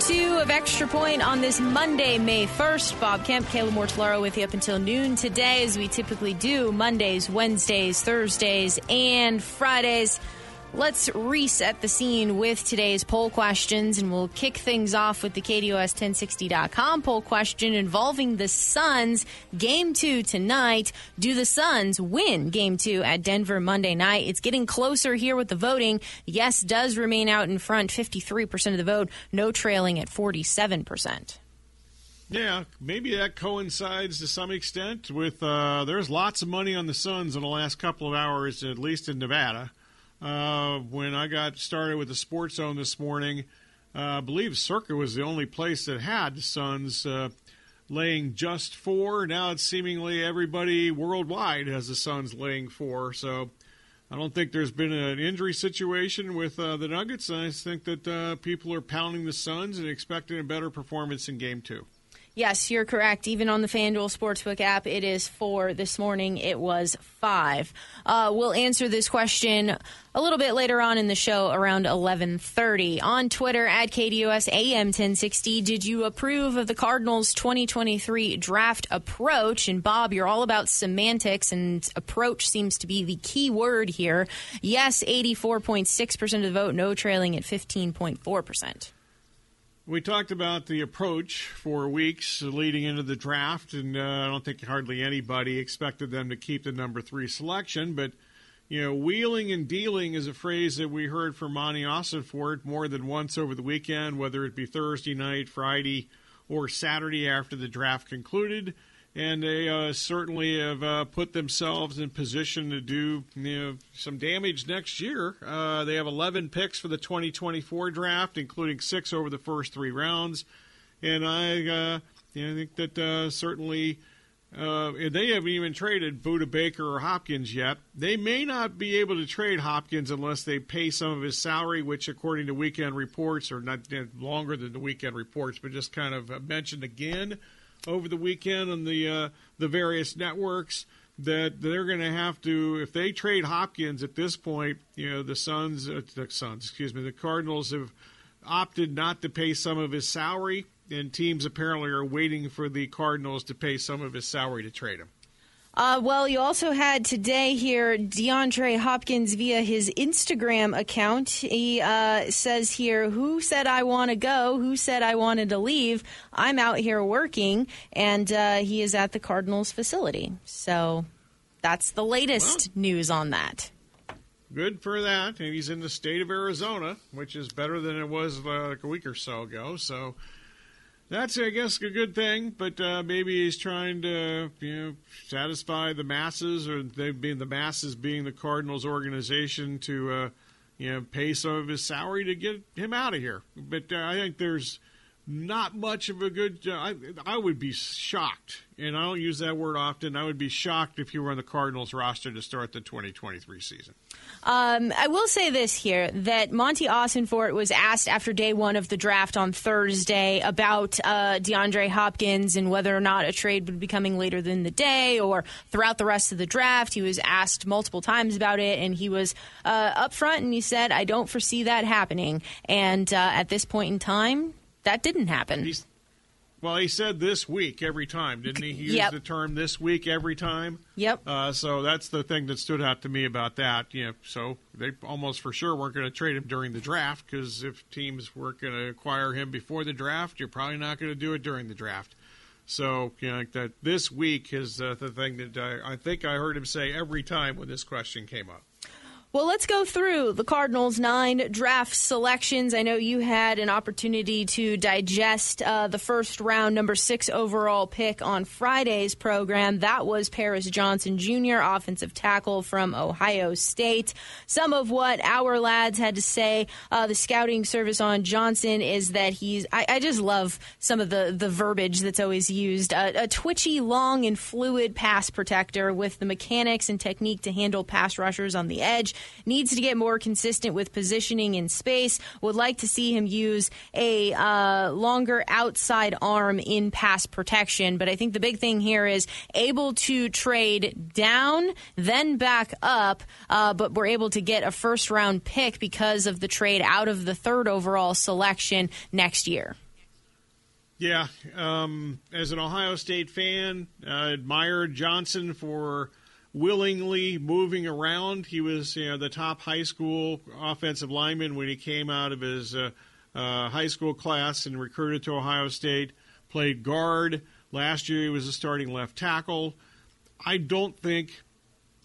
Two of Extra Point on this Monday, May 1st. Bob Kemp, Kayla Mortellaro with you up until noon today, as we typically do Mondays, Wednesdays, Thursdays, and Fridays. Let's reset the scene with today's poll questions, and we'll kick things off with the KDUS1060.com poll question involving the Suns. Game two tonight. Do the Suns win game two at Denver Monday night? It's getting closer here with the voting. Yes does remain out in front, 53% of the vote, no trailing at 47%. Yeah, maybe that coincides to some extent with uh, there's lots of money on the Suns in the last couple of hours, at least in Nevada. Uh, when I got started with the Sports Zone this morning, uh, I believe Circa was the only place that had the Suns uh, laying just four. Now it's seemingly everybody worldwide has the Suns laying four. So I don't think there's been an injury situation with uh, the Nuggets. I think that uh, people are pounding the Suns and expecting a better performance in Game Two. Yes, you're correct. Even on the FanDuel Sportsbook app, it is four. This morning, it was five. Uh, we'll answer this question a little bit later on in the show, around 11:30. On Twitter at KDUS AM 1060, did you approve of the Cardinals' 2023 draft approach? And Bob, you're all about semantics, and approach seems to be the key word here. Yes, 84.6% of the vote. No, trailing at 15.4 percent. We talked about the approach for weeks leading into the draft, and uh, I don't think hardly anybody expected them to keep the number three selection. But, you know, wheeling and dealing is a phrase that we heard from Monti Ossenfort more than once over the weekend, whether it be Thursday night, Friday, or Saturday after the draft concluded and they uh, certainly have uh, put themselves in position to do you know, some damage next year. Uh, they have 11 picks for the 2024 draft, including six over the first three rounds, and I, uh, you know, I think that uh, certainly. Uh, they haven't even traded Budda Baker or Hopkins yet. They may not be able to trade Hopkins unless they pay some of his salary, which, according to weekend reports, are not longer than the weekend reports, but just kind of mentioned again over the weekend on the uh, the various networks that they're going to have to if they trade Hopkins at this point, you know, the Suns, uh, the Suns, excuse me, the Cardinals have opted not to pay some of his salary, and teams apparently are waiting for the Cardinals to pay some of his salary to trade him. Uh, well, you also had today here DeAndre Hopkins via his Instagram account. He uh, says here, Who said I want to go? Who said I wanted to leave? I'm out here working. And uh, he is at the Cardinals facility. So that's the latest well, news on that. Good for that. And he's in the state of Arizona, which is better than it was uh, like a week or so ago. So that's I guess a good thing, but uh, maybe he's trying to you know satisfy the masses, or they being the masses being the Cardinals organization to uh, you know pay some of his salary to get him out of here. But uh, I think there's not much of a good. I, I would be shocked, and I don't use that word often. I would be shocked if you were on the Cardinals roster to start the 2023 season. Um, I will say this here that Monti Ossenfort was asked after day one of the draft on Thursday about uh, DeAndre Hopkins and whether or not a trade would be coming later than the day or throughout the rest of the draft. He was asked multiple times about it, and he was uh, upfront and he said, "I don't foresee that happening." And uh, at this point in time, that didn't happen. He's, well, he said this week every time, didn't he? He used yep. the term this week every time. Yep. Uh, so that's the thing that stood out to me about that. You know, so they almost for sure weren't going to trade him during the draft because if teams weren't going to acquire him before the draft, you're probably not going to do it during the draft. So, you know, that this week is uh, the thing that I, I think I heard him say every time when this question came up. Well, let's go through the Cardinals' nine draft selections. I know you had an opportunity to digest uh, the first round, number six overall pick on Friday's program. That was Paris Johnson Jr., offensive tackle from Ohio State. Some of what our lads had to say, uh, the scouting service on Johnson, is that he's, I, I just love some of the, the verbiage that's always used. Uh, a twitchy, long, and fluid pass protector with the mechanics and technique to handle pass rushers on the edge needs to get more consistent with positioning in space. Would like to see him use a uh, longer outside arm in pass protection. But I think the big thing here is able to trade down, then back up, uh, but we're able to get a first round pick because of the trade out of the third overall selection next year. Yeah, um, as an Ohio State fan, uh, admired Johnson for willingly moving around. He was you know, the top high school offensive lineman when he came out of his uh, uh, high school class and recruited to Ohio State. Played guard. Last year he was a starting left tackle. I don't think,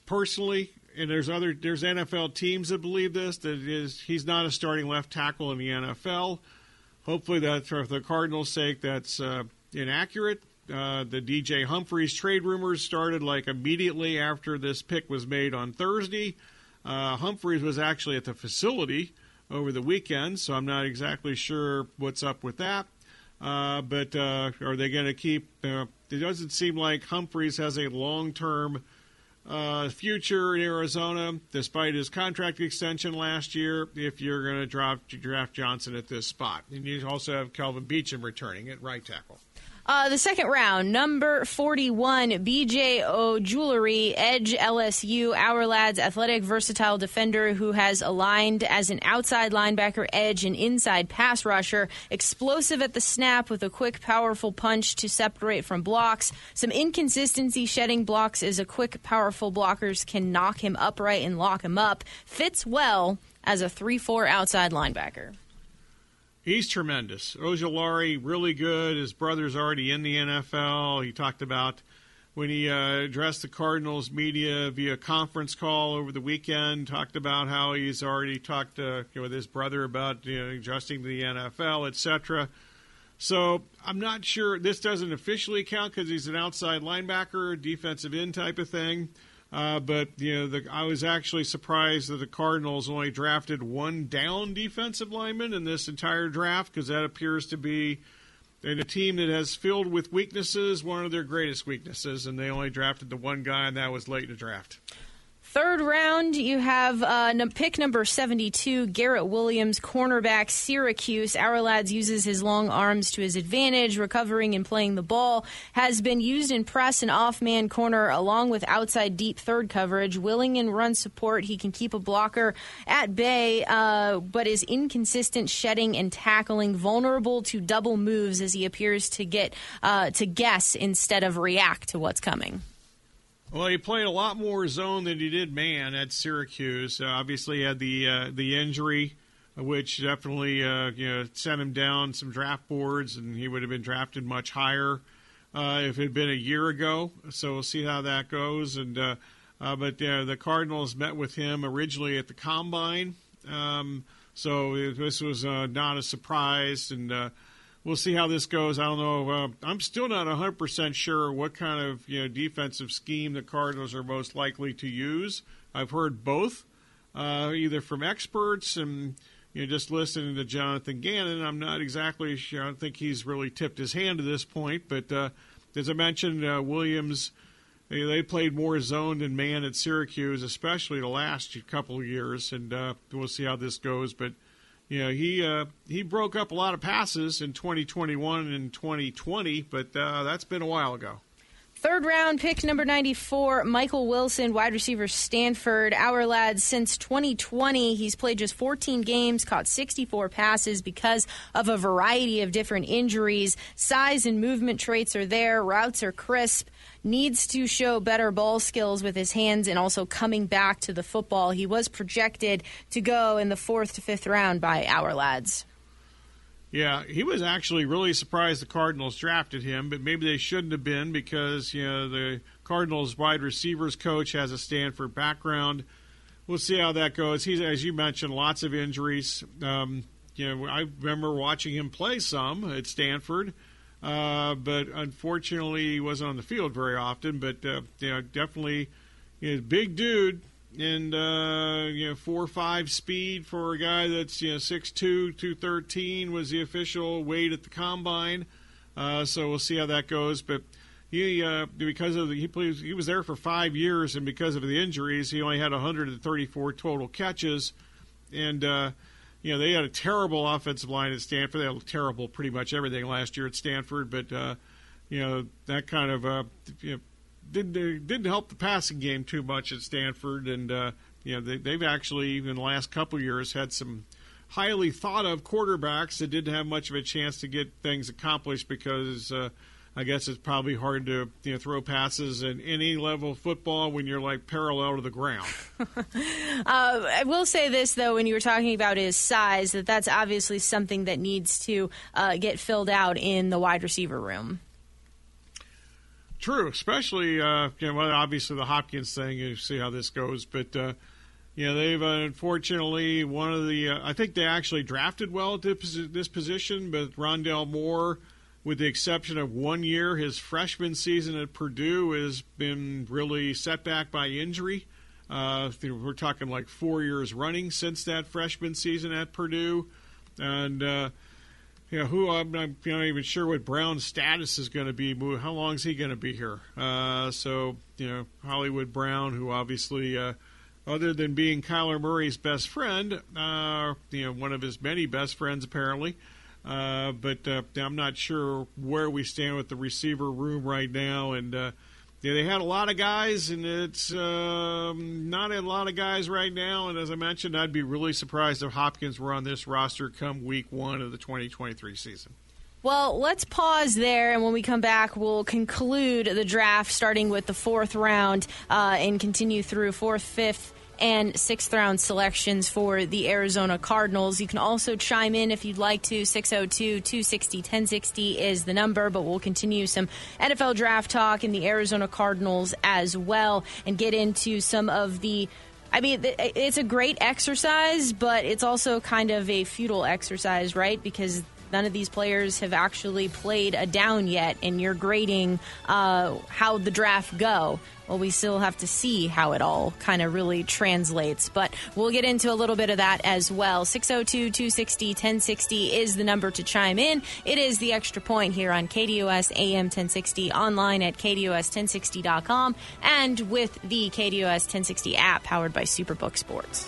personally, and there's other there's NFL teams that believe this that is he's not a starting left tackle in the NFL. Hopefully, that for the Cardinals' sake, that's uh, inaccurate. Uh, the DJ Humphries trade rumors started like immediately after this pick was made on Thursday. Uh, Humphries was actually at the facility over the weekend, so I'm not exactly sure what's up with that. Uh, but uh, are they going to keep? Uh, it doesn't seem like Humphries has a long-term uh, future in Arizona, despite his contract extension last year. If you're going to draft Johnson at this spot, and you also have Kelvin Beachum returning at right tackle. Uh, the second round, number 41, BJ Ojulari, Edge LSU, our lad's athletic, versatile defender who has aligned as an outside linebacker, edge, and inside pass rusher. Explosive at the snap with a quick, powerful punch to separate from blocks. Some inconsistency shedding blocks as a quick, powerful blockers can knock him upright and lock him up. Fits well as a 3 4 outside linebacker. He's tremendous. Ojulari, really good. His brother's already in the NFL. He talked about when he uh, addressed the Cardinals media via conference call over the weekend, talked about how he's already talked uh, you know, with his brother about you know, adjusting to the NFL, etc. So I'm not sure. This doesn't officially count because he's an outside linebacker, defensive end type of thing. Uh, but you know, the, I was actually surprised that the Cardinals only drafted one down defensive lineman in this entire draft because that appears to be in a team that has filled with weaknesses one of their greatest weaknesses, and they only drafted the one guy, and that was late in the draft. Third round, you have uh, pick number 72, Garrett Williams, cornerback, Syracuse. Our lads uses his long arms to his advantage, recovering and playing the ball. Has been used in press and off man corner along with outside deep third coverage. Willing in run support, he can keep a blocker at bay, uh, but is inconsistent shedding and tackling, vulnerable to double moves as he appears to get uh, to guess instead of react to what's coming. Well, he played a lot more zone than he did man at Syracuse. Uh, obviously, had the uh, the injury, which definitely uh, you know sent him down some draft boards, and he would have been drafted much higher uh, if it had been a year ago. So we'll see how that goes. And uh, uh, but the Cardinals met with him originally at the combine, um, so this was not a surprise and we'll see how this goes. I don't know. Uh, I'm still not 100% sure what kind of you know defensive scheme the Cardinals are most likely to use. I've heard both, uh, either from experts and you know just listening to Jonathan Gannon. I'm not exactly sure. I don't think he's really tipped his hand to this point. But uh, as I mentioned, uh, Williams. They played more zone than man at Syracuse, especially the last couple of years, and uh, we'll see how this goes. But you know, he uh, he broke up a lot of passes in 2021 and 2020, but uh, that's been a while ago. Third round pick number 94, Michael Wilson, wide receiver, Stanford. Our lad since 2020. He's played just 14 games, caught 64 passes because of a variety of different injuries. Size and movement traits are there, routes are crisp needs to show better ball skills with his hands and also coming back to the football. He was projected to go in the fourth to fifth round by our lads. Yeah, he was actually really surprised the Cardinals drafted him, but maybe they shouldn't have been because you know the Cardinals wide receivers coach has a Stanford background. we'll see how that goes. He's, as you mentioned, lots of injuries. Um, you know, I remember watching him play some at Stanford, uh, but unfortunately, he wasn't on the field very often. But uh, you know, definitely, you know, big dude and uh, you know four five speed for a guy that's you know six two two thirteen was the official weight at the combine. Uh, so we'll see how that goes, but he uh, because of the, he plays he was there for five years, and because of the injuries, he only had 134 total catches, and uh, you know they had a terrible offensive line at Stanford. They had terrible pretty much everything last year at Stanford, but uh, you know that kind of uh, you know, didn't didn't help the passing game too much at Stanford, and uh, you know they, they've actually in the last couple years had some highly thought of quarterbacks that didn't have much of a chance to get things accomplished because uh, I guess it's probably hard to you know throw passes in any level of football when you're like parallel to the ground. uh, I will say this though, when you were talking about his size, that that's obviously something that needs to uh, get filled out in the wide receiver room. True, especially uh, you know, well, obviously the Hopkins thing. You see how this goes, but uh, you know they've uh, unfortunately one of the. Uh, I think they actually drafted well at this position, but Rondale Moore with the exception of one year, his freshman season at Purdue has been really set back by injury. Uh, we're talking like four years running since that freshman season at Purdue, and uh, you know who I'm, I'm not even sure what Brown's status is going to be. How long is he going to be here? Uh, so you know Hollywood Brown, who obviously. Uh, other than being Kyler Murray's best friend, uh, you know, one of his many best friends apparently, uh, but uh, I'm not sure where we stand with the receiver room right now. And uh, yeah, they had a lot of guys, and it's um, not a lot of guys right now. And as I mentioned, I'd be really surprised if Hopkins were on this roster come week one of the 2023 season. Well, let's pause there, and when we come back, we'll conclude the draft starting with the fourth round uh, and continue through fourth, fifth, and sixth round selections for the Arizona Cardinals. You can also chime in if you'd like to. 602 260 1060 is the number, but we'll continue some NFL draft talk in the Arizona Cardinals as well and get into some of the I mean, it's a great exercise, but it's also kind of a futile exercise, right? Because none of these players have actually played a down yet, and you're grading uh, how the draft go well, we still have to see how it all kind of really translates. But we'll get into a little bit of that as well. 602 260 1060 is the number to chime in. It is the extra point here on KDUS AM 1060, online at KDUS1060.com, and with the KDUS 1060 app powered by Superbook Sports.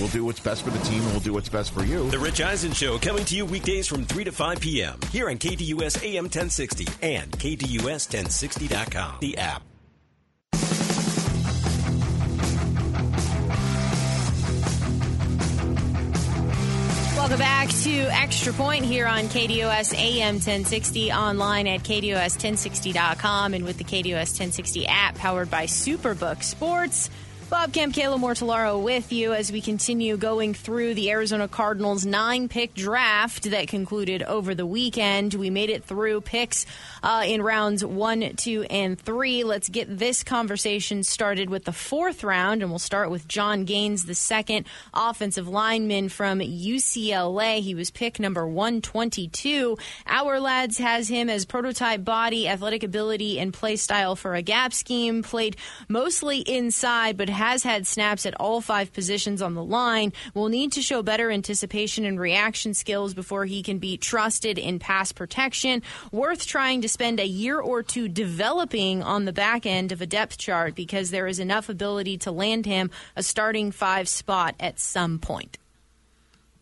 We'll do what's best for the team and we'll do what's best for you. The Rich Eisen Show coming to you weekdays from 3 to 5 p.m. here on KDUS AM 1060 and KDUS1060.com, the app. Welcome back to Extra Point here on KDUS AM 1060, online at KDUS1060.com, and with the KDUS 1060 app powered by Superbook Sports. Bob Kemp, Kayla Mortellaro with you as we continue going through the Arizona Cardinals nine pick draft that concluded over the weekend. We made it through picks uh, in rounds one, two, and three. Let's get this conversation started with the fourth round, and we'll start with John Gaines, the second offensive lineman from UCLA. He was pick number 122. Our Lads has him as prototype body, athletic ability, and play style for a gap scheme. Played mostly inside, but has had snaps at all five positions on the line, will need to show better anticipation and reaction skills before he can be trusted in pass protection. Worth trying to spend a year or two developing on the back end of a depth chart because there is enough ability to land him a starting five spot at some point.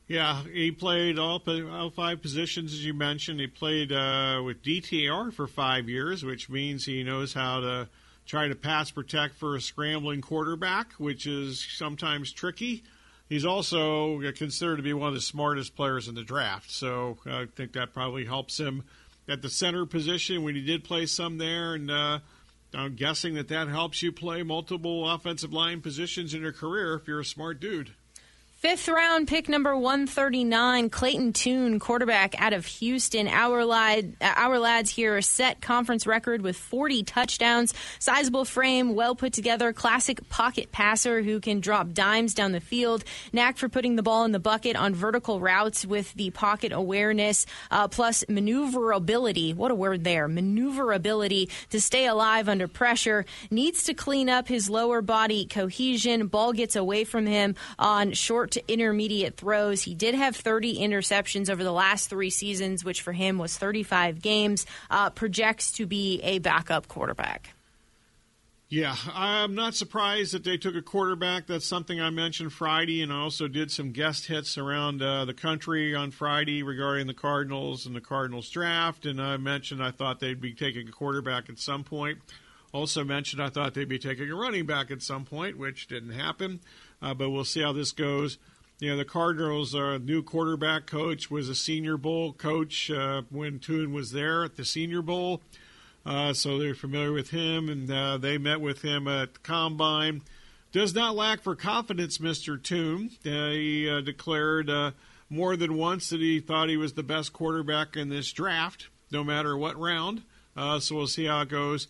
Yeah, he played all, all five positions, as you mentioned. He played uh, with DTR for five years, which means he knows how to try to pass protect for a scrambling quarterback, which is sometimes tricky. He's also considered to be one of the smartest players in the draft, so I think that probably helps him at the center position when he did play some there. And uh, I'm guessing that that helps you play multiple offensive line positions in your career if you're a smart dude. Fifth round pick number 139, Clayton Tune, quarterback out of Houston. Our, lad, our lads here set conference record with 40 touchdowns. Sizable frame, well put together, classic pocket passer who can drop dimes down the field. Knack for putting the ball in the bucket on vertical routes with the pocket awareness, uh, plus maneuverability. What a word there. Maneuverability to stay alive under pressure. Needs to clean up his lower body cohesion. Ball gets away from him on short to intermediate throws. He did have 30 interceptions over the last three seasons, which for him was 35 games. Uh, projects to be a backup quarterback. Yeah, I'm not surprised that they took a quarterback. That's something I mentioned Friday, and I also did some guest hits around uh, the country on Friday regarding the Cardinals and the Cardinals draft. And I mentioned I thought they'd be taking a quarterback at some point. Also mentioned I thought they'd be taking a running back at some point, which didn't happen uh, but we'll see how this goes. You know, the Cardinals' uh, new quarterback coach was a Senior Bowl coach uh, when Tune was there at the Senior Bowl, uh, so they're familiar with him, and uh, they met with him at Combine. Does not lack for confidence, Mr. Tune. Uh, he declared more than once that he thought he was the best quarterback in this draft, no matter what round. so we'll see how it goes.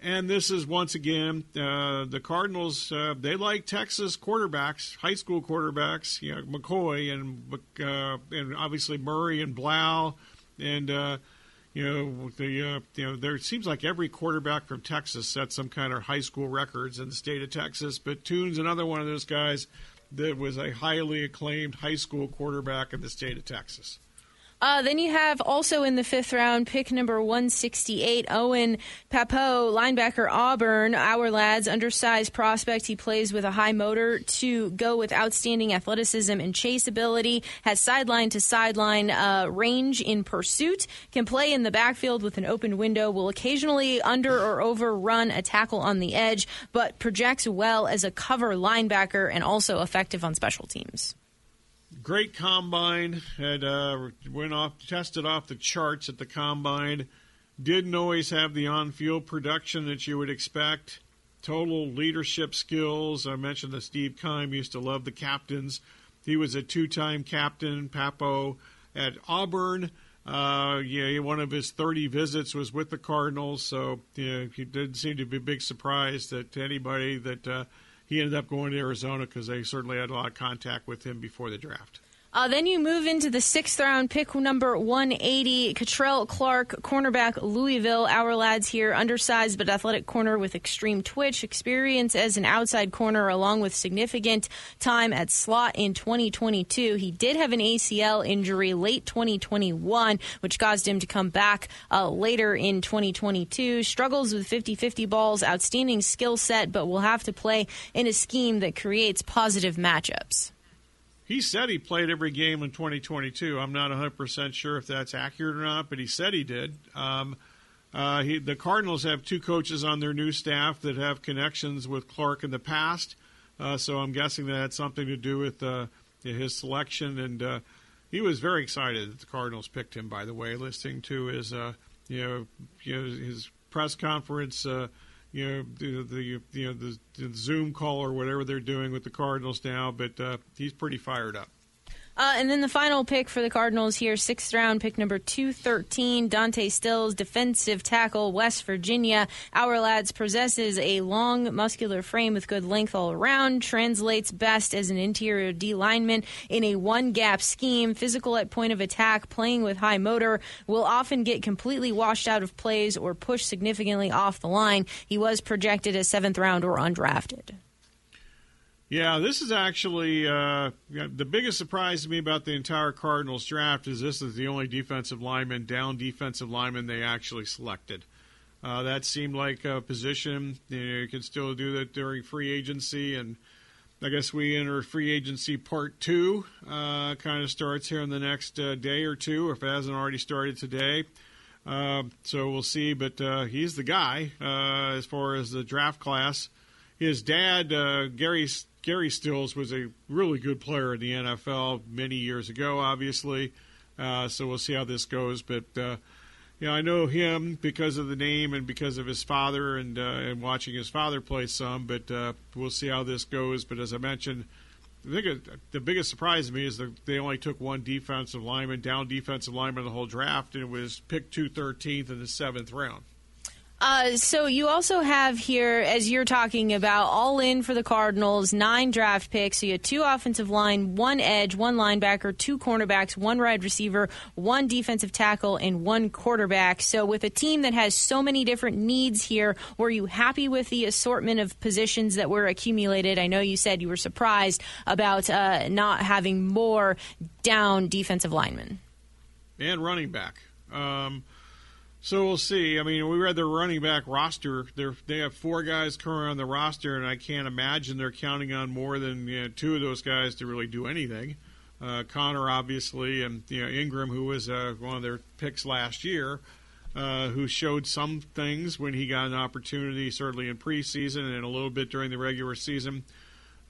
And this is once again uh, the Cardinals. Uh, they like Texas quarterbacks, high school quarterbacks. You know, McCoy and uh, and obviously Murray and Blough, and uh, you know the uh, you know there seems like every quarterback from Texas set some kind of high school records in the state of Texas. But Tune's another one of those guys that was a highly acclaimed high school quarterback in the state of Texas. Uh, then you have also in the fifth round, pick number 168, Owen Pappoe, linebacker Auburn. Our lad's undersized prospect. He plays with a high motor to go with outstanding athleticism and chase ability. Has sideline to sideline uh, range in pursuit. Can play in the backfield with an open window. Will occasionally under or overrun a tackle on the edge, but projects well as a cover linebacker and also effective on special teams great combine. Had uh, went off, tested off the charts at the combine. Didn't always have the on-field production that you would expect. Total leadership skills. I mentioned that Steve Keim used to love the captains. He was a two-time captain, Pappoe, at Auburn. Uh, yeah, one of his 30 visits was with the Cardinals, so yeah, it didn't seem to be a big surprise that anybody that uh, he ended up going to Arizona because they certainly had a lot of contact with him before the draft. Uh, then you move into the sixth round pick number 180, Kei'Trel Clark, cornerback, Louisville. Our lads here, undersized but athletic corner with extreme twitch, experience as an outside corner, along with significant time at slot in 2022. He did have an ACL injury late 2021, which caused him to come back uh, later in 2022. Struggles with 50 50 balls, outstanding skill set, but will have to play in a scheme that creates positive matchups. He said he played every game in 2022. I'm not 100% sure if that's accurate or not, but he said he did. Um, uh, he, the Cardinals have two coaches on their new staff that have connections with Clark in the past, uh, so I'm guessing that had something to do with uh, his selection. And uh, he was very excited that the Cardinals picked him. By the way, listening to his, uh, you know, you know, his press conference uh, you know the, the you know the, the, Zoom call or whatever they're doing with the Cardinals now. But uh, he's pretty fired up. Uh, and then the final pick for the Cardinals here, sixth round pick number 213, Dante Stills, defensive tackle, West Virginia. Our lads possesses a long, muscular frame with good length all around, translates best as an interior D lineman in a one gap scheme, physical at point of attack, playing with high motor, will often get completely washed out of plays or pushed significantly off the line. He was projected as seventh round or undrafted. Yeah, this is actually uh, the biggest surprise to me about the entire Cardinals draft is this is the only defensive lineman, down defensive lineman they actually selected. Uh, that seemed like a position you, know, you can still do that during free agency, and I guess we enter free agency part two. Uh, kind of starts here in the next uh, day or two, if it hasn't already started today. Uh, so we'll see, but uh, he's the guy as far as the draft class. His dad, Gary Gary Stills was a really good player in the NFL many years ago, obviously. Uh, so we'll see how this goes. But uh, I know him because of the name and because of his father and uh, and watching his father play some. But uh, we'll see how this goes. But as I mentioned, I think it, the biggest surprise to me is that they only took one defensive lineman, down defensive lineman the whole draft, and it was picked 213th in the seventh round. Uh, so you also have here, as you're talking about, all in for the Cardinals, nine draft picks. So you have two offensive line, one edge, one linebacker, two cornerbacks, one wide receiver, one defensive tackle, and one quarterback. So with a team that has so many different needs here, were you happy with the assortment of positions that were accumulated? I know you said you were surprised about uh, not having more down defensive linemen and running back. Um, so we'll see. I mean, we read their running back roster. They're, they have four guys currently on the roster, and I can't imagine they're counting on more than you know, two of those guys to really do anything. Uh, Conner, obviously, and you know Ingram, who was uh, one of their picks last year, uh, who showed some things when he got an opportunity, certainly in preseason and a little bit during the regular season.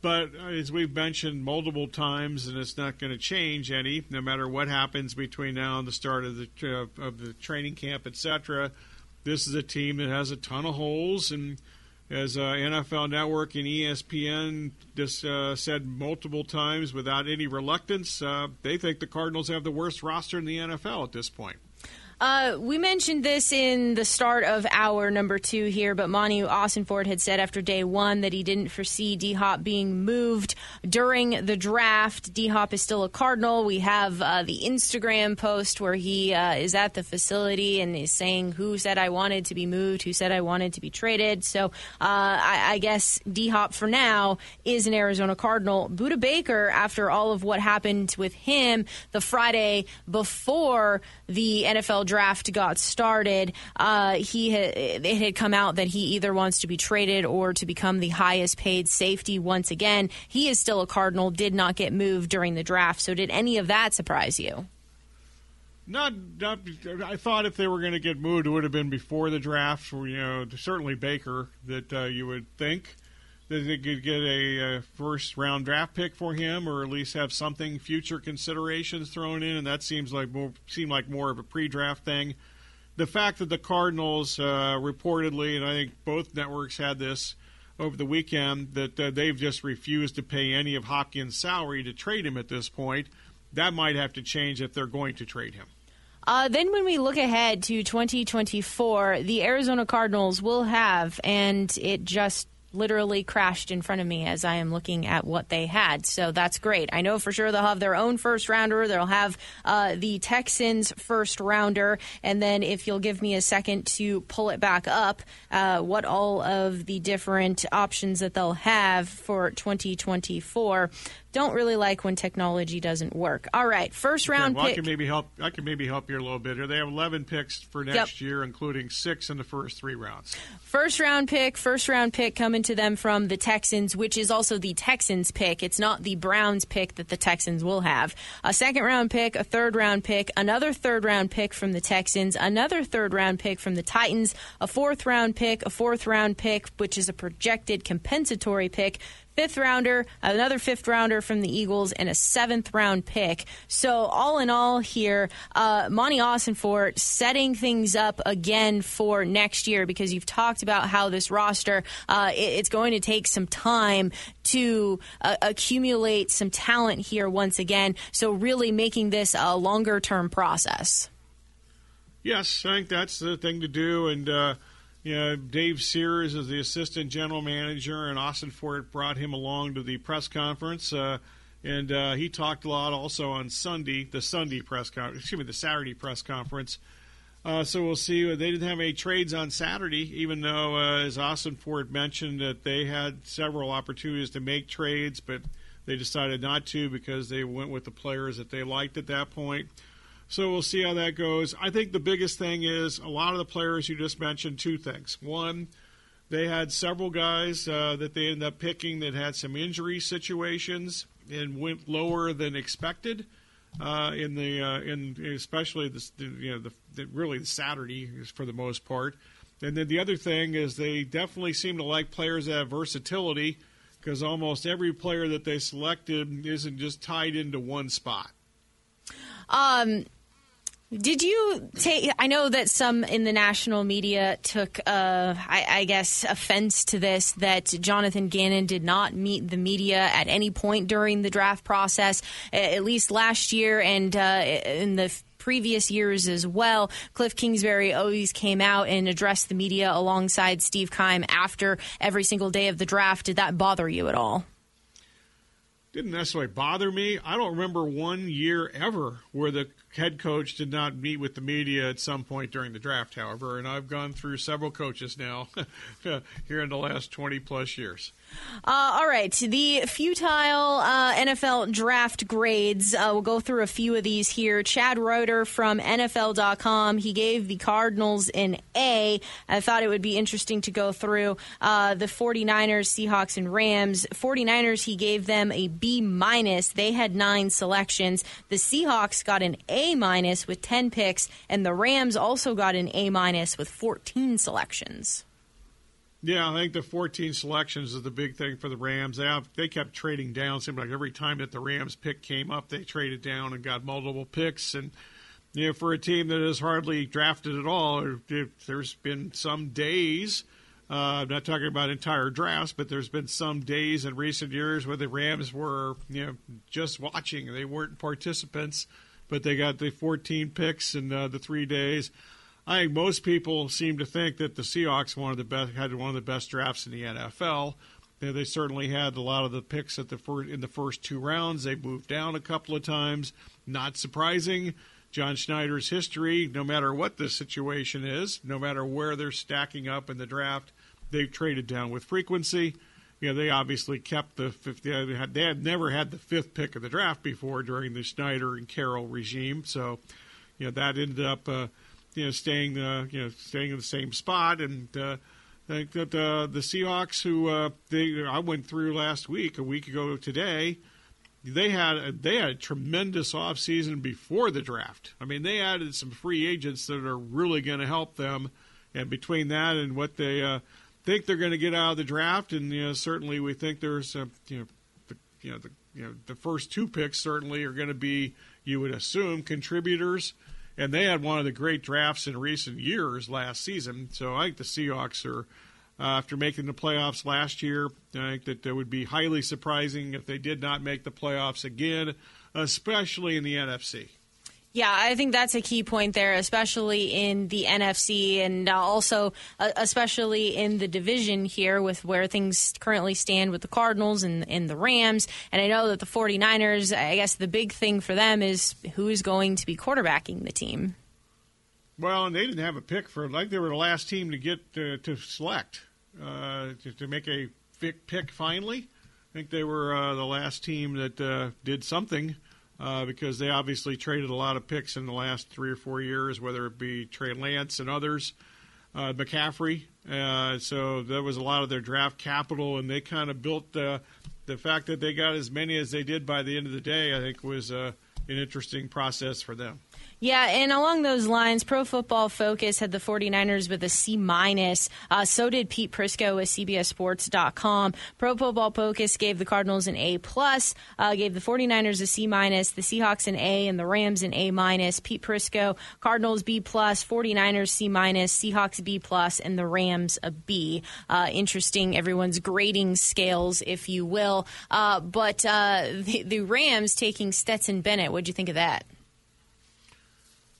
But as we've mentioned multiple times, and it's not going to change any, no matter what happens between now and the start of the uh, of the training camp, etc. This is a team that has a ton of holes, and as uh, NFL Network and ESPN just uh, said multiple times, without any reluctance, uh, they think the Cardinals have the worst roster in the NFL at this point. Uh, we mentioned this in the start of hour number two here, but Monti Ossenfort had said after day one that he didn't foresee D Hop being moved during the draft. D Hop is still a Cardinal. We have uh, the Instagram post where he uh, is at the facility and is saying who said I wanted to be moved, who said I wanted to be traded. So uh, I, I, guess D Hop for now is an Arizona Cardinal. Budda Baker, after all of what happened with him the Friday before the NFL draft got started, uh, he had, it had come out that he either wants to be traded or to become the highest paid safety once again. He is still a Cardinal, did not get moved during the draft. So, did any of that surprise you? Not, not. I thought if they were going to get moved, it would have been before the draft. You know, certainly Baker that uh, you would think that they could get a, a, first round draft pick for him, or at least have something future considerations thrown in, and that seems like more seemed like more of a pre-draft thing. The fact that the Cardinals uh, reportedly, and I think both networks had this over the weekend, that uh, they've just refused to pay any of Hopkins' salary to trade him at this point. That might have to change if they're going to trade him. Uh, then, when we look ahead to 2024, the Arizona Cardinals will have, and it just literally crashed in front of me as I am looking at what they had. So that's great. I know for sure they'll have their own first rounder. They'll have uh, the Texans' first rounder. And then, if you'll give me a second to pull it back up, uh, what all of the different options that they'll have for 2024 don't really like when technology doesn't work. All right, first round okay, well, pick. I can maybe help. I can maybe help you a little bit here. They have 11 picks for next yep. year, including six in the first three rounds. First round pick, first round pick coming to them from the Texans, which is also the Texans pick. It's not the Browns pick that the Texans will have. A second round pick, a third round pick, another third round pick from the Texans, another third round pick from the Titans, a fourth round pick, a fourth round pick, which is a projected compensatory pick fifth rounder, another fifth rounder from the Eagles, and a seventh round pick. So, all in all, here, uh, Monti Ossenfort setting things up again for next year because you've talked about how this roster, uh, it, it's going to take some time to uh, accumulate some talent here once again. So, really making this a longer term process. Yes, I think that's the thing to do. And, uh, you know, Dave Sears is the assistant general manager, and Ossenfort brought him along to the press conference. Uh, and uh, he talked a lot also on Sunday, the Sunday press conference, excuse me, the Saturday press conference. Uh, so we'll see. They didn't have any trades on Saturday, even though, uh, as Ford mentioned, that they had several opportunities to make trades, but they decided not to because they went with the players that they liked at that point. So we'll see how that goes. I think the biggest thing is a lot of the players you just mentioned two things. One, they had several guys uh, that they ended up picking that had some injury situations and went lower than expected. Uh, in the uh, in especially the you know the, the, really the Saturday for the most part, and then the other thing is they definitely seem to like players that have versatility because almost every player that they selected isn't just tied into one spot. Um, Did you take? I know that some in the national media took, uh, I, I, guess, offense to this that Jonathan Gannon did not meet the media at any point during the draft process, at least last year and uh, in the previous years as well. Cliff Kingsbury always came out and addressed the media alongside Steve Keim after every single day of the draft. Did that bother you at all? Didn't necessarily bother me. I don't remember one year ever where the head coach did not meet with the media at some point during the draft, however, and I've gone through several coaches now here in the last 20 plus years. Uh, all right, the futile uh, NFL draft grades. Uh, we'll go through a few of these here. Chad Reuter from NFL.com. He gave the Cardinals an A. I thought it would be interesting to go through uh, the 49ers, Seahawks, and Rams. 49ers, he gave them a B minus. They had nine selections. The Seahawks got an A minus with 10 picks, and the Rams also got an A minus with 14 selections. Yeah, I think the 14 selections is the big thing for the Rams. They have, they kept trading down. Seemed like every time that the Rams pick came up, they traded down and got multiple picks. And you know, for a team that has hardly drafted at all, there's been some days. Uh, I'm not talking about entire drafts, but there's been some days in recent years where the Rams were, you know, just watching. They weren't participants, but they got the 14 picks in uh, the three days. I think most people seem to think that the Seahawks one of the best had one of the best drafts in the NFL. They certainly had a lot of the picks at the in the first two rounds. They moved down a couple of times. Not surprising. John Schneider's history, no matter what the situation is, no matter where they're stacking up in the draft, they've traded down with frequency. You know, they obviously kept the fifth. They had, they had never had the fifth pick of the draft before during the Schneider and Carroll regime. So, you know, that ended up. Uh, you know staying uh, you know staying in the same spot and uh, I think that uh, the Seahawks who uh, they I went through last week a week ago today they had they had a tremendous offseason before the draft. I mean they added some free agents that are really going to help them and between that and what they uh, think they're going to get out of the draft and you know certainly we think there's uh, you know the, you know the you know the first two picks certainly are going to be you would assume contributors and they had one of the great drafts in recent years last season. So I think the Seahawks are, uh, after making the playoffs last year, I think that it would be highly surprising if they did not make the playoffs again, especially in the NFC. Yeah, I think that's a key point there, especially in the NFC and also uh, especially in the division here with where things currently stand with the Cardinals and, and the Rams. And I know that the 49ers, I guess the big thing for them is who is going to be quarterbacking the team. Well, and they didn't have a pick for like they were the last team to get uh, to select uh, to, to, make a pick finally. I think they were uh, the last team that uh, did something uh, because they obviously traded a lot of picks in the last three or four years, whether it be Trey Lance and others, uh, McCaffrey. Uh, so that was a lot of their draft capital, and they kind of built the the fact that they got as many as they did by the end of the day. I think was uh, an interesting process for them. Yeah, and along those lines, Pro Football Focus had the 49ers with a C minus. Uh, so did Pete Prisco with CBSSports.com. Pro Football Focus gave the Cardinals an A plus, uh, gave the 49ers a C minus, the Seahawks an A, and the Rams an A minus. Pete Prisco, Cardinals B plus, 49ers C minus, Seahawks B plus, and the Rams a B. Uh, interesting, everyone's grading scales, if you will. Uh, but uh, the, the Rams taking Stetson Bennett. What'd you think of that?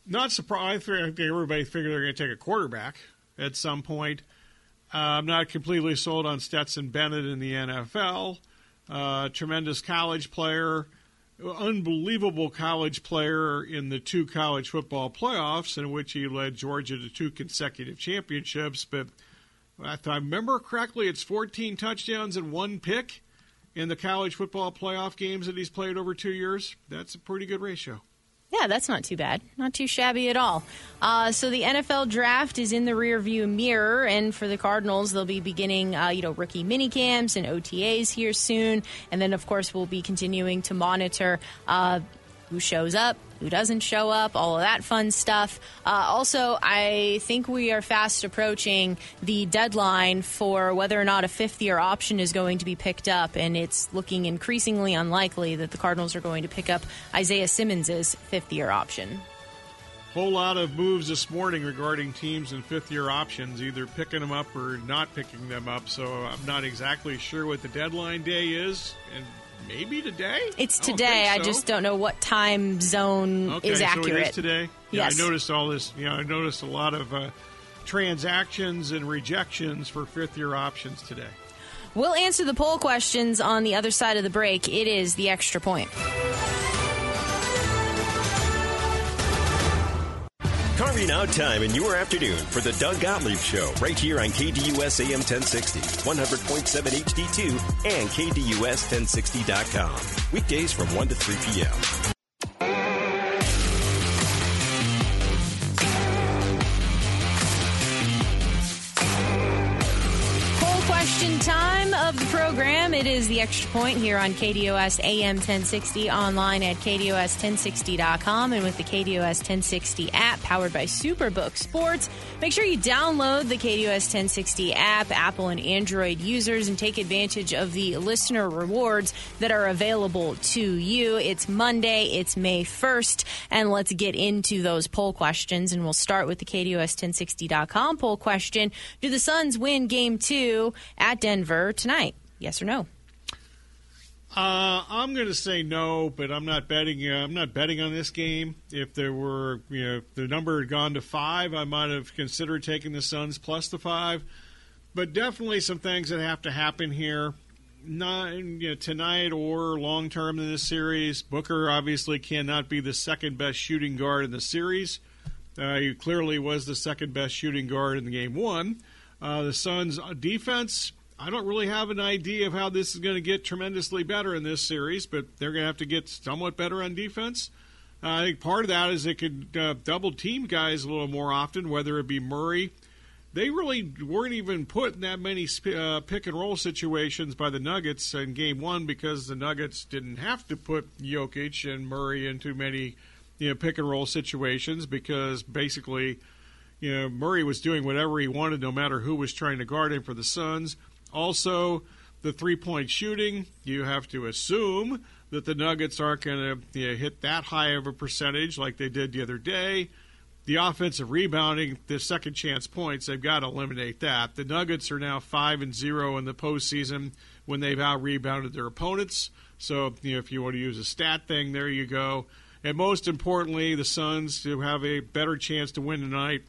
Not surprised. I think everybody figured they're going to take a quarterback at some point. Uh, I'm not completely sold on Stetson Bennett in the NFL. Uh, tremendous college player, unbelievable college player in the two college football playoffs, in which he led Georgia to two consecutive championships. But if I remember correctly, it's 14 touchdowns and one pick in the college football playoff games that he's played over two years. That's a pretty good ratio. Yeah, that's not too bad. Not too shabby at all. Uh, so the NFL draft is in the rearview mirror, and for the Cardinals, they'll be beginning, uh, you know, rookie mini camps and OTAs here soon, and then of course we'll be continuing to monitor uh, who shows up, who doesn't show up, all of that fun stuff. Uh, also, I think we are fast approaching the deadline for whether or not a fifth year option is going to be picked up, and it's looking increasingly unlikely that the Cardinals are going to pick up Isaiah Simmons' fifth year option. whole lot of moves this morning regarding teams and fifth year options, either picking them up or not picking them up. So I'm not exactly sure what the deadline day is. And maybe today? It's today. I so. just don't know what time zone okay, is So accurate. is today? Yeah, Yes. I noticed all this. You know, I noticed a lot of uh, transactions and rejections for fifth year options today. We'll answer the poll questions on the other side of the break. It is the extra point. Carving out time in your afternoon for the Doug Gottlieb Show right here on KDUS AM 1060, 100.7 HD2, and KDUS1060.com. Weekdays from 1 to 3 p.m. the program. It is the extra point here on KDUS AM 1060, online at KDUS1060.com, and with the KDUS 1060 app powered by SuperBook Sports. Make sure you download the KDUS 1060 app, Apple and Android users, and take advantage of the listener rewards that are available to you. It's Monday, it's May 1st, and let's get into those poll questions. And we'll start with the KDUS1060.com poll question Do the Suns win game two at Denver tonight? Yes or no? Uh, I'm going to say no, but I'm not betting. Uh, I'm not betting on this game. If there were, you know, if the number had gone to five, I might have considered taking the Suns plus the five. But definitely some things that have to happen here, not you know, tonight or long term in this series. Booker obviously cannot be the second best shooting guard in the series. Uh, he clearly was the second best shooting guard in the game one. Uh, the Suns' defense, I don't really have an idea of how this is going to get tremendously better in this series, but they're going to have to get somewhat better on defense. Uh, I think part of that is they could uh, double team guys a little more often, whether it be Murray. They really weren't even put in that many sp- uh, pick and roll situations by the Nuggets in game one because the Nuggets didn't have to put Jokic and Murray into many you know, pick and roll situations because basically you know, Murray was doing whatever he wanted, no matter who was trying to guard him for the Suns. Also, the three-point shooting, you have to assume that the Nuggets aren't going to you know, hit that high of a percentage like they did the other day. The offensive rebounding, the second chance points, they've got to eliminate that. The Nuggets are now five and zero in the postseason when they've out rebounded their opponents. So, you know, if you want to use a stat thing, there you go. And most importantly, the Suns to have a better chance to win tonight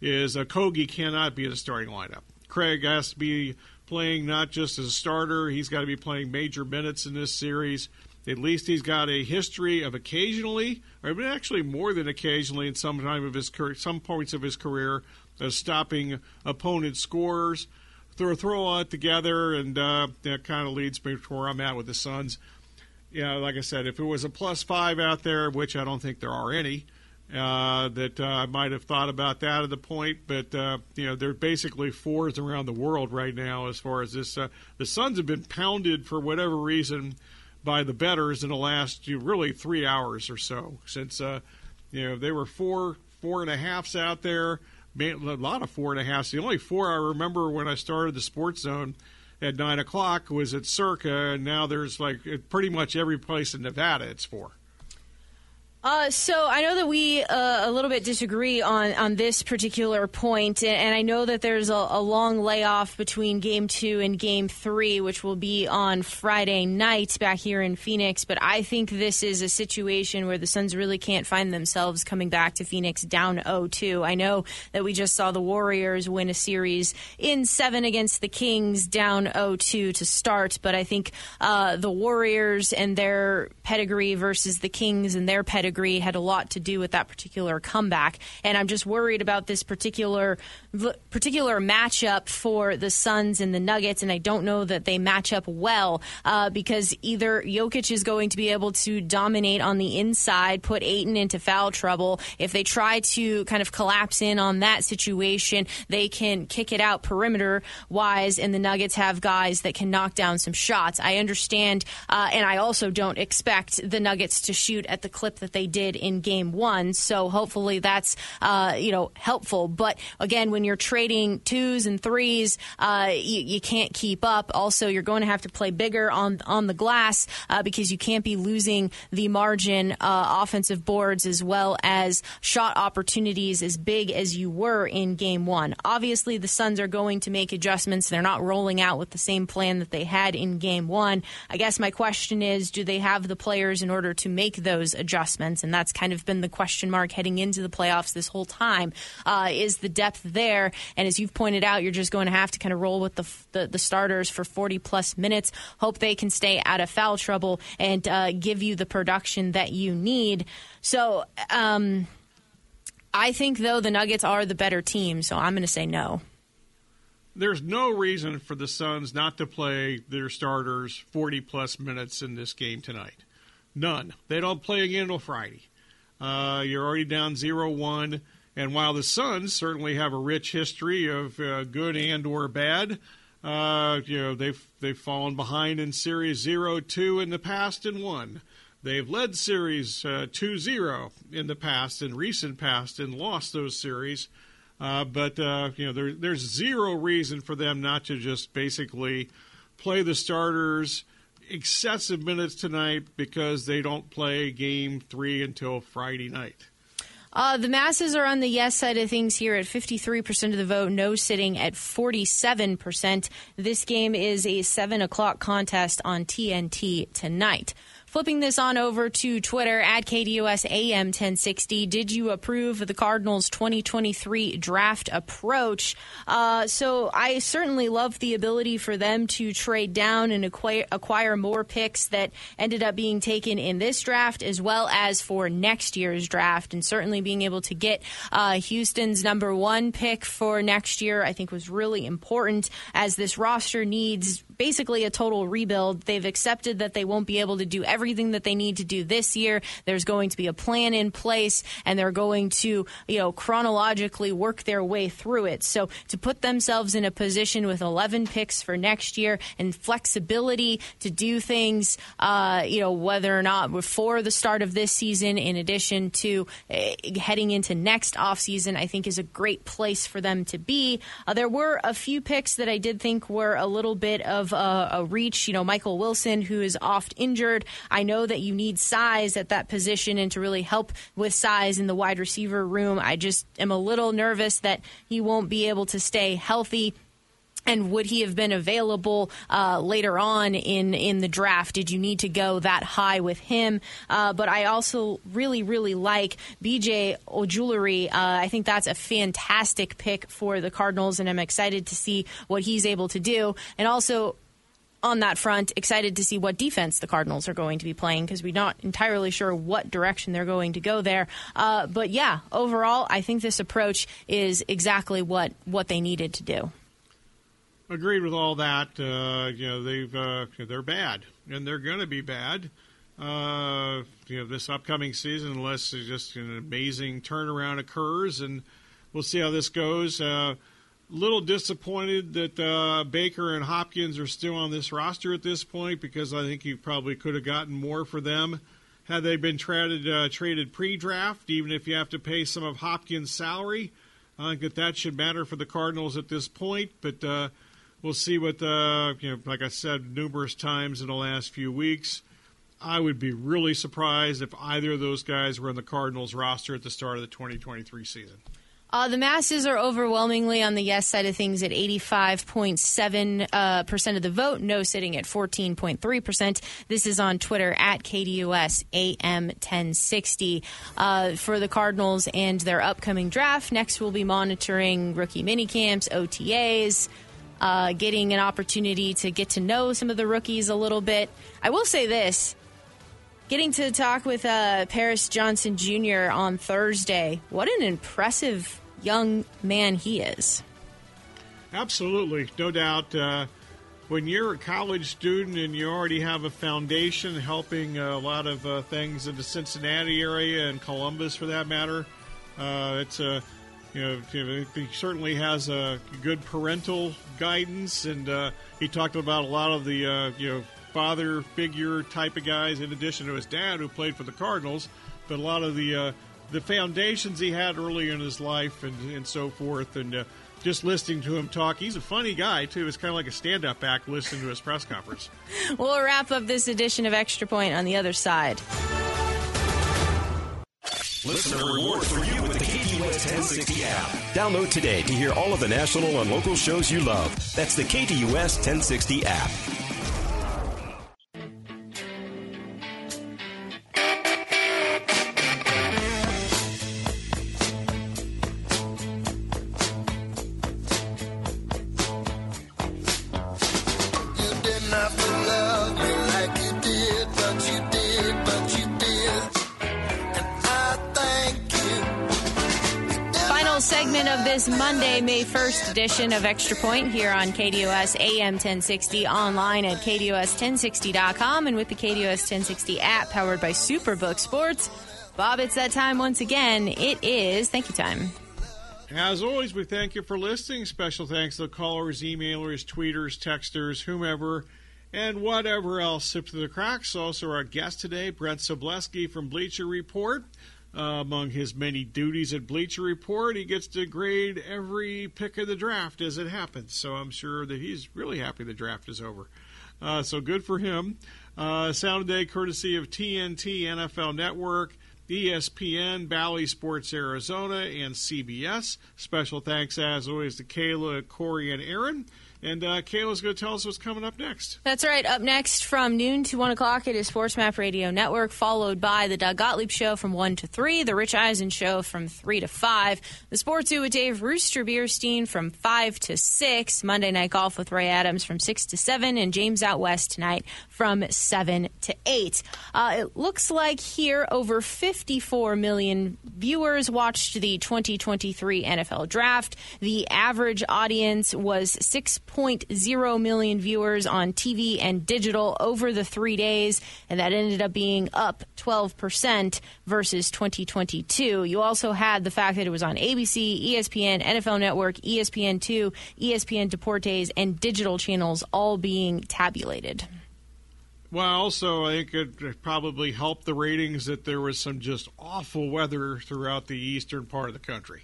is uh, Kogi cannot be in the starting lineup. Craig has to be playing not just as a starter; he's got to be playing major minutes in this series. At least he's got a history of occasionally, or actually more than occasionally, in some time of his career, some points of his career, of stopping opponent scorers. Throw throw that together, and uh, that kind of leads me to where I'm at with the Suns. Yeah, like I said, if it was a plus five out there, which I don't think there are any, uh, that uh, I might have thought about that at the point. But uh, you know, they're basically fours around the world right now as far as this. Uh, the Suns have been pounded for whatever reason by the betters in the last you know, really three hours or so since uh, you know they were four four and a halfs out there. A lot of four and a halfs. The only four I remember when I started the Sports Zone at nine o'clock was at Circa, and now there's like pretty much every place in Nevada it's four. Uh, so I know that we uh, a little bit disagree on, on this particular point, and, I know that there's a, a long layoff between Game Two and Game Three, which will be on Friday night back here in Phoenix. But I think this is a situation where the Suns really can't find themselves coming back to Phoenix down 0-2. I know that we just saw the Warriors win a series in seven against the Kings, down 0-2 to start, but I think uh, the Warriors and their pedigree versus the Kings and their pedigree had a lot to do with that particular comeback. And I'm just worried about this particular particular matchup for the Suns and the Nuggets. And I don't know that they match up well uh, because either Jokic is going to be able to dominate on the inside, put Ayton into foul trouble. If they try to kind of collapse in on that situation, they can kick it out perimeter wise. And the Nuggets have guys that can knock down some shots. I understand, uh, and I also don't expect the Nuggets to shoot at the clip that they they did in game one. So hopefully that's, uh, you know, helpful. But again, when you're trading twos and threes, uh, you, you, can't keep up. Also, you're going to have to play bigger on, on the glass uh, because you can't be losing the margin uh, offensive boards as well as shot opportunities as big as you were in game one. Obviously, the Suns are going to make adjustments. They're not rolling out with the same plan that they had in game one. I guess my question is do they have the players in order to make those adjustments? And that's kind of been the question mark heading into the playoffs this whole time. Uh, is the depth there? And as you've pointed out, you're just going to have to kind of roll with the, the, the starters for 40 plus minutes. Hope they can stay out of foul trouble and uh, give you the production that you need. So, um, I think, though, the Nuggets are the better team, so I'm going to say no. There's no reason for the Suns not to play their starters 40 plus minutes in this game tonight. None. They don't play again until Friday. Uh, you're already down 0 1. And while the Suns certainly have a rich history of uh, good and or bad, uh, you know they've they've fallen behind in series 0-2 in the past and won. They've led series uh, 2-0 in the past, in recent past, and lost those series. Uh, but uh, you know, there, there's zero reason for them not to just basically play the starters excessive minutes tonight because they don't play game three until Friday night. Uh, the masses are on the yes side of things here at 53% of the vote, no sitting at 47%. This game is a 7 o'clock contest on TNT tonight. Flipping this on over to Twitter at KDUS AM 1060. Did you approve the Cardinals 2023 draft approach? Uh, so I certainly love the ability for them to trade down and acquire, acquire more picks that ended up being taken in this draft as well as for next year's draft. And certainly being able to get uh, Houston's number one pick for next year, I think was really important as this roster needs basically a total rebuild. They've accepted that they won't be able to do everything that they need to do this year. There's going to be a plan in place, and they're going to, you know, chronologically work their way through it. So to put themselves in a position with 11 picks for next year and flexibility to do things, uh, you know, whether or not before the start of this season, in addition to uh, heading into next offseason, I think is a great place for them to be. Uh, there were a few picks that I did think were a little bit of of a, a reach. You know, Michael Wilson, who is oft injured. I know that you need size at that position and to really help with size in the wide receiver room. I just am a little nervous that he won't be able to stay healthy and would he have been available uh, later on in, in the draft? Did you need to go that high with him? Uh, but I also really, really like BJ Ojulari. Uh, I think that's a fantastic pick for the Cardinals, and I'm excited to see what he's able to do. And also, on that front, excited to see what defense the Cardinals are going to be playing because we're not entirely sure what direction they're going to go there. Uh, but yeah, overall, I think this approach is exactly what, what they needed to do agreed with all that. Uh, you know, they've uh, they're bad, and they're going to be bad. Uh, you know, this upcoming season, unless just an amazing turnaround occurs, and we'll see how this goes. Uh, little disappointed that uh, Baker and Hopkins are still on this roster at this point because I think you probably could have gotten more for them had they been traded uh, traded pre-draft. Even if you have to pay some of Hopkins' salary, I think that that should matter for the Cardinals at this point. But uh, We'll see what the, you know, like I said numerous times in the last few weeks. I would be really surprised if either of those guys were on the Cardinals roster at the start of the 2023 season. Uh, the masses are overwhelmingly on the yes side of things at 85.7 uh, percent of the vote, no sitting at 14.3%. This is on Twitter at KDUS AM 1060. Uh, for the Cardinals and their upcoming draft, next we'll be monitoring rookie minicamps, OTAs, uh, getting an opportunity to get to know some of the rookies a little bit. I will say this getting to talk with uh, Paris Johnson Jr. on Thursday. What an impressive young man he is. Absolutely, no doubt. Uh, when you're a college student and you already have a foundation helping a lot of uh, things in the Cincinnati area and Columbus, for that matter, uh, it's a you know, he certainly has a good parental guidance, and uh, he talked about a lot of the uh, you know father figure type of guys, in addition to his dad who played for the Cardinals. but a lot of the uh, the foundations he had early in his life and and so forth, and uh, just listening to him talk. He's a funny guy too. It's kind of like a stand up act listening to his press conference. we'll wrap up this edition of Extra Point on the other side. Listener reward for you with the KDUS 1060 app. Download today to hear all of the national and local shows you love. That's the KDUS 1060 app. 1st edition of Extra Point here on KDUS AM 1060, online at KDUS1060.com, and with the KDUS 1060 app powered by SuperBook Sports. Bob, it's that time once again. It is thank you time. As always, we thank you for listening. Special thanks to the callers, emailers, tweeters, texters, whomever, and whatever else through the cracks. Also, our guest today, Brent Sobleski from Bleacher Report. Uh, among his many duties at Bleacher Report, he gets to grade every pick of the draft as it happens. So I'm sure that he's really happy the draft is over. Uh, so good for him. Uh, Sound Day, courtesy of TNT NFL Network. ESPN, Bally Sports Arizona, and CBS. Special thanks, as always, to Kayla, Corey, and Aaron. And uh, Kayla's going to tell us what's coming up next. That's right. Up next from noon to 1 o'clock, it is SportsMap Radio Network, followed by the Doug Gottlieb Show from 1 to 3, the Rich Eisen Show from 3 to 5, the Sports Zoo with Dave Rooster Burstein from 5 to 6, Monday Night Golf with Ray Adams from 6 to 7, and James Out West tonight from 7 to 8. Uh, it looks like here over 54 million viewers watched the 2023 NFL Draft. The average audience was 6. 6.0 million viewers on TV and digital over the three days, and that ended up being up 12% versus 2022. You also had the fact that it was on ABC, ESPN, NFL Network, ESPN2, ESPN Deportes, and digital channels all being tabulated. Well, also, I think it probably helped the ratings that there was some just awful weather throughout the eastern part of the country.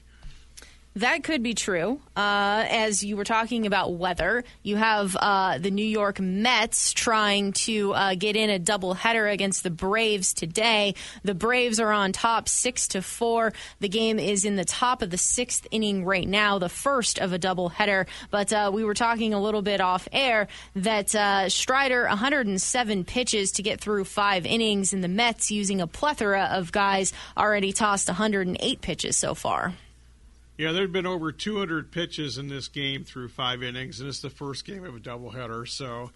That could be true. Uh, as you were talking about weather, you have uh, the New York Mets trying to uh, get in a doubleheader against the Braves today. The Braves are on top, six to four. The game is in the top of the sixth inning right now, the first of a doubleheader. But uh, we were talking a little bit off air that uh, Strider 107 pitches to get through five innings, and the Mets using a plethora of guys already tossed 108 pitches so far. Yeah, there have been over 200 pitches in this game through five innings, and it's the first game of a doubleheader. So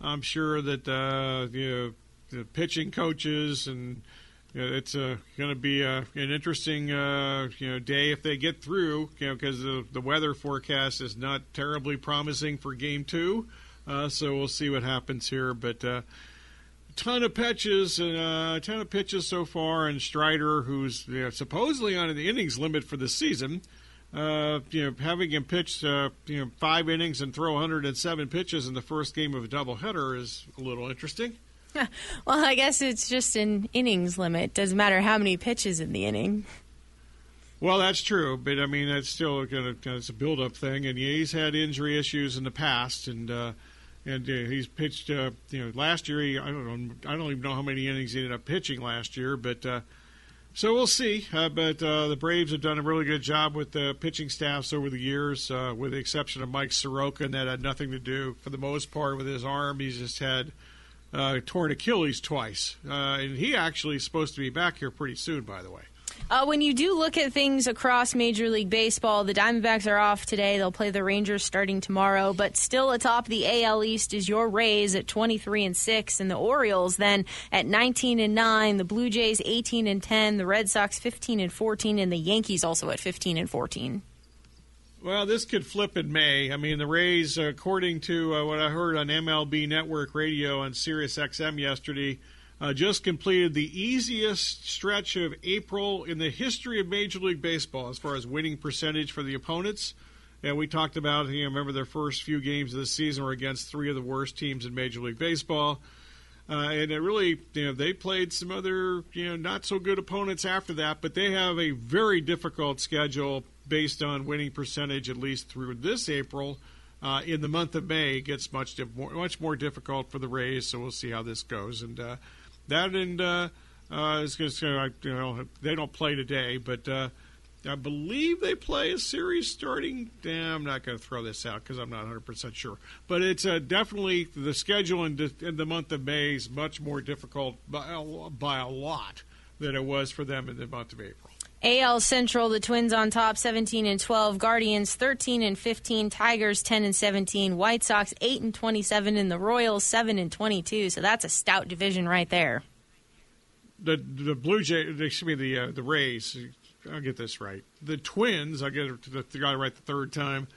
I'm sure that uh, you know, the pitching coaches and you know, it's uh, going to be uh, an interesting uh, you know day if they get through. You know, because the, the weather forecast is not terribly promising for Game Two. Uh, so we'll see what happens here, but uh, ton of pitches and uh, a ton of pitches so far. And Strider, who's you know, supposedly on the innings limit for the season, uh, you know, having him pitch uh, you know five innings and throw 107 pitches in the first game of a doubleheader is a little interesting. well, I guess it's just an innings limit. Doesn't matter how many pitches in the inning. Well, that's true, but I mean that's still gonna it's a build-up thing, and yeah, he's had injury issues in the past, and uh, and uh, he's pitched. Uh, you know, last year he I don't know I don't even know how many innings he ended up pitching last year, but uh, so we'll see. Uh, but uh, the Braves have done a really good job with the pitching staffs over the years, uh, with the exception of Mike Soroka, and that had nothing to do, for the most part, with his arm. He's just had uh, torn Achilles twice. Uh, and he actually is supposed to be back here pretty soon, by the way. Uh, when you do look at things across Major League Baseball, the Diamondbacks are off today. They'll play the Rangers starting tomorrow, but still atop the AL East is your Rays at 23 and 6 and the Orioles then at 19 and 9, the Blue Jays 18 and 10, the Red Sox 15 and 14 and the Yankees also at 15 and 14. Well, this could flip in May. I mean, the Rays, according to uh, what I heard on MLB Network Radio on Sirius XM yesterday, uh, just completed the easiest stretch of April in the history of Major League Baseball as far as winning percentage for the opponents. And we talked about, you know, remember their first few games of the season were against three of the worst teams in Major League Baseball. Uh, and it really, you know, they played some other, you know, not so good opponents after that, but they have a very difficult schedule based on winning percentage, at least through this April. Uh, in the month of May, it gets much much more difficult for the Rays. So we'll see how this goes. And uh, that and uh, uh, is going to, you know, they don't play today, but uh, I believe they play a series starting. Damn, I'm not going to throw this out because I'm not 100 percent sure, but it's uh, definitely the schedule in, in, the month of May is much more difficult by a, by a lot than it was for them in the month of April. AL Central, the Twins on top, 17 and 12. Guardians 13 and 15. Tigers 10 and 17. White Sox 8 and 27, and the Royals 7 and 22. So that's a stout division right there. The the Blue Jay, excuse me, the uh, the Rays I'll get this right. The Twins, I get it, the guy right the third time.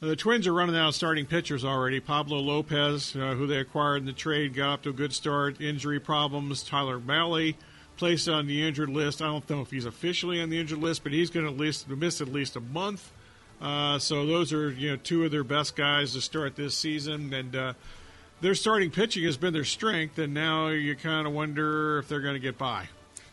The Twins are running out of starting pitchers already. Pablo Lopez, uh, who they acquired in the trade, got off to a good start. Injury problems. Tyler Mahle placed on the injured list. I don't know if he's officially on the injured list, but he's going to miss at least a month. Uh, so those are you know two of their best guys to start this season, and uh, their starting pitching has been their strength. And now you kind of wonder if they're going to get by.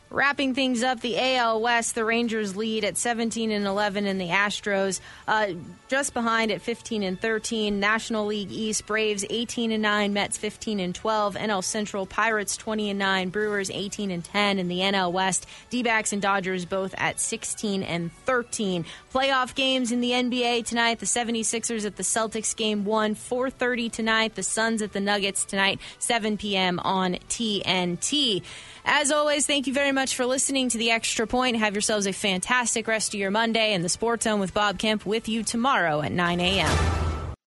Wrapping things up, the AL West, the Rangers lead at 17 and 11, and the Astros uh, just behind at 15 and 13. National League East, Braves 18 and 9, Mets 15 and 12, NL Central Pirates 20 and 9, Brewers 18 and 10, and the NL West, D-backs and Dodgers both at 16 and 13. Playoff games in the NBA tonight: the 76ers at the Celtics game one, 4:30 tonight. The Suns at the Nuggets tonight, 7 p.m. on TNT. As always, thank you very much for listening to the Extra Point. Have yourselves a fantastic rest of your Monday, and the Sports Zone with Bob Kemp with you tomorrow at 9 a.m.